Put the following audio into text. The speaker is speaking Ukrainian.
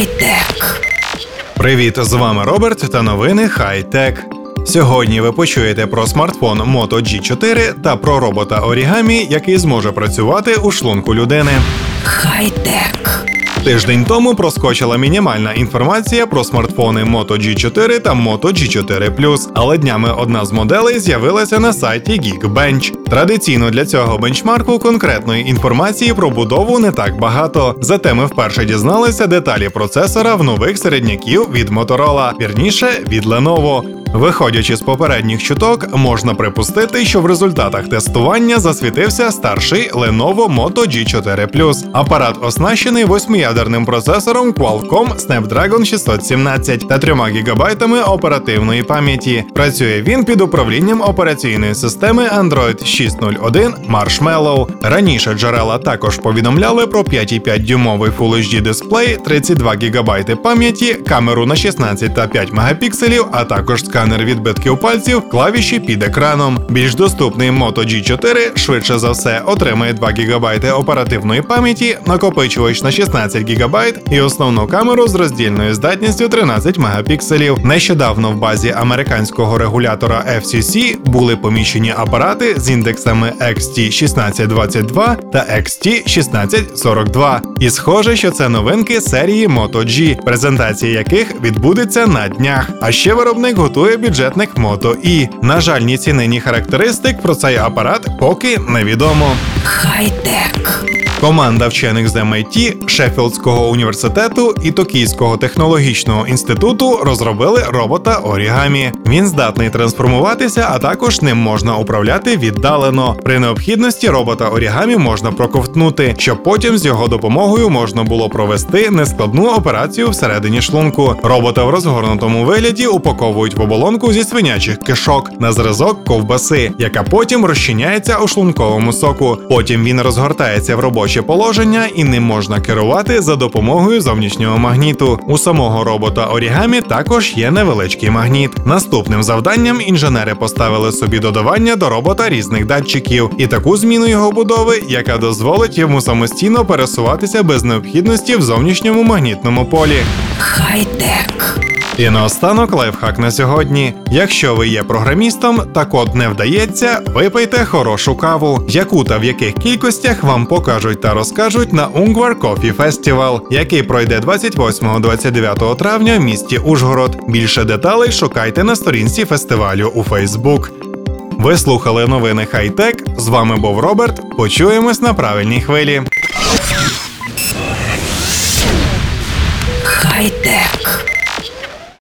Хай-тек. Привіт, з вами Роберт та новини Хай-Тек. Сьогодні ви почуєте про смартфон Moto G4 та про робота Орігамі, який зможе працювати у шлунку людини. Хай-тек. Тиждень тому проскочила мінімальна інформація про смартфони Moto G4 та Moto G4 Plus, але днями одна з моделей з'явилася на сайті Geekbench. Традиційно для цього бенчмарку конкретної інформації про будову не так багато. Зате ми вперше дізналися деталі процесора в нових середняків від Motorola, вірніше від Lenovo. Виходячи з попередніх чуток, можна припустити, що в результатах тестування засвітився старший Lenovo Moto G4 Апарат оснащений восьмиядерним процесором Qualcomm Snapdragon 617 та 3 ГБ оперативної пам'яті. Працює він під управлінням операційної системи Android 6.01 Marshmallow. Раніше джерела також повідомляли про 5,5 дюймовий Full HD дисплей, 32 ГБ пам'яті, камеру на 16 та 5 мегапікселів, а також сканер сканер відбитків пальців, клавіші під екраном. Більш доступний Moto G4 швидше за все отримає 2 ГБ оперативної пам'яті, накопичувач на 16 ГБ і основну камеру з роздільною здатністю 13 мегапікселів. Нещодавно в базі американського регулятора FCC були поміщені апарати з індексами XT1622 та XT1642. І схоже, що це новинки серії Moto G, презентація яких відбудеться на днях. А ще виробник готує вартує бюджетник Moto E. На жаль, ні ціни, ні характеристик про цей апарат поки невідомо. Хай-тек. Команда вчених з MIT, Шеффілдського університету і Токійського технологічного інституту розробили робота Орігамі. Він здатний трансформуватися, а також ним можна управляти віддалено. При необхідності робота Орігамі можна проковтнути, щоб потім з його допомогою можна було провести нескладну операцію всередині шлунку. Робота в розгорнутому вигляді упаковують в оболонку зі свинячих кишок на зразок ковбаси, яка потім розчиняється у шлунковому соку. Потім він розгортається в робочі робоче положення і ним можна керувати за допомогою зовнішнього магніту. У самого робота Орігамі також є невеличкий магніт. Наступним завданням інженери поставили собі додавання до робота різних датчиків і таку зміну його будови, яка дозволить йому самостійно пересуватися без необхідності в зовнішньому магнітному полі. Хай-тек. І наостанок лайфхак на сьогодні. Якщо ви є програмістом та код не вдається, випийте хорошу каву, яку та в яких кількостях вам покажуть та розкажуть на Ungvar Coffee Festival, який пройде 28-29 травня в місті Ужгород. Більше деталей шукайте на сторінці фестивалю у Фейсбук. Ви слухали новини Хайтек. З вами був Роберт. Почуємось на правильній хвилі. Хай-тек.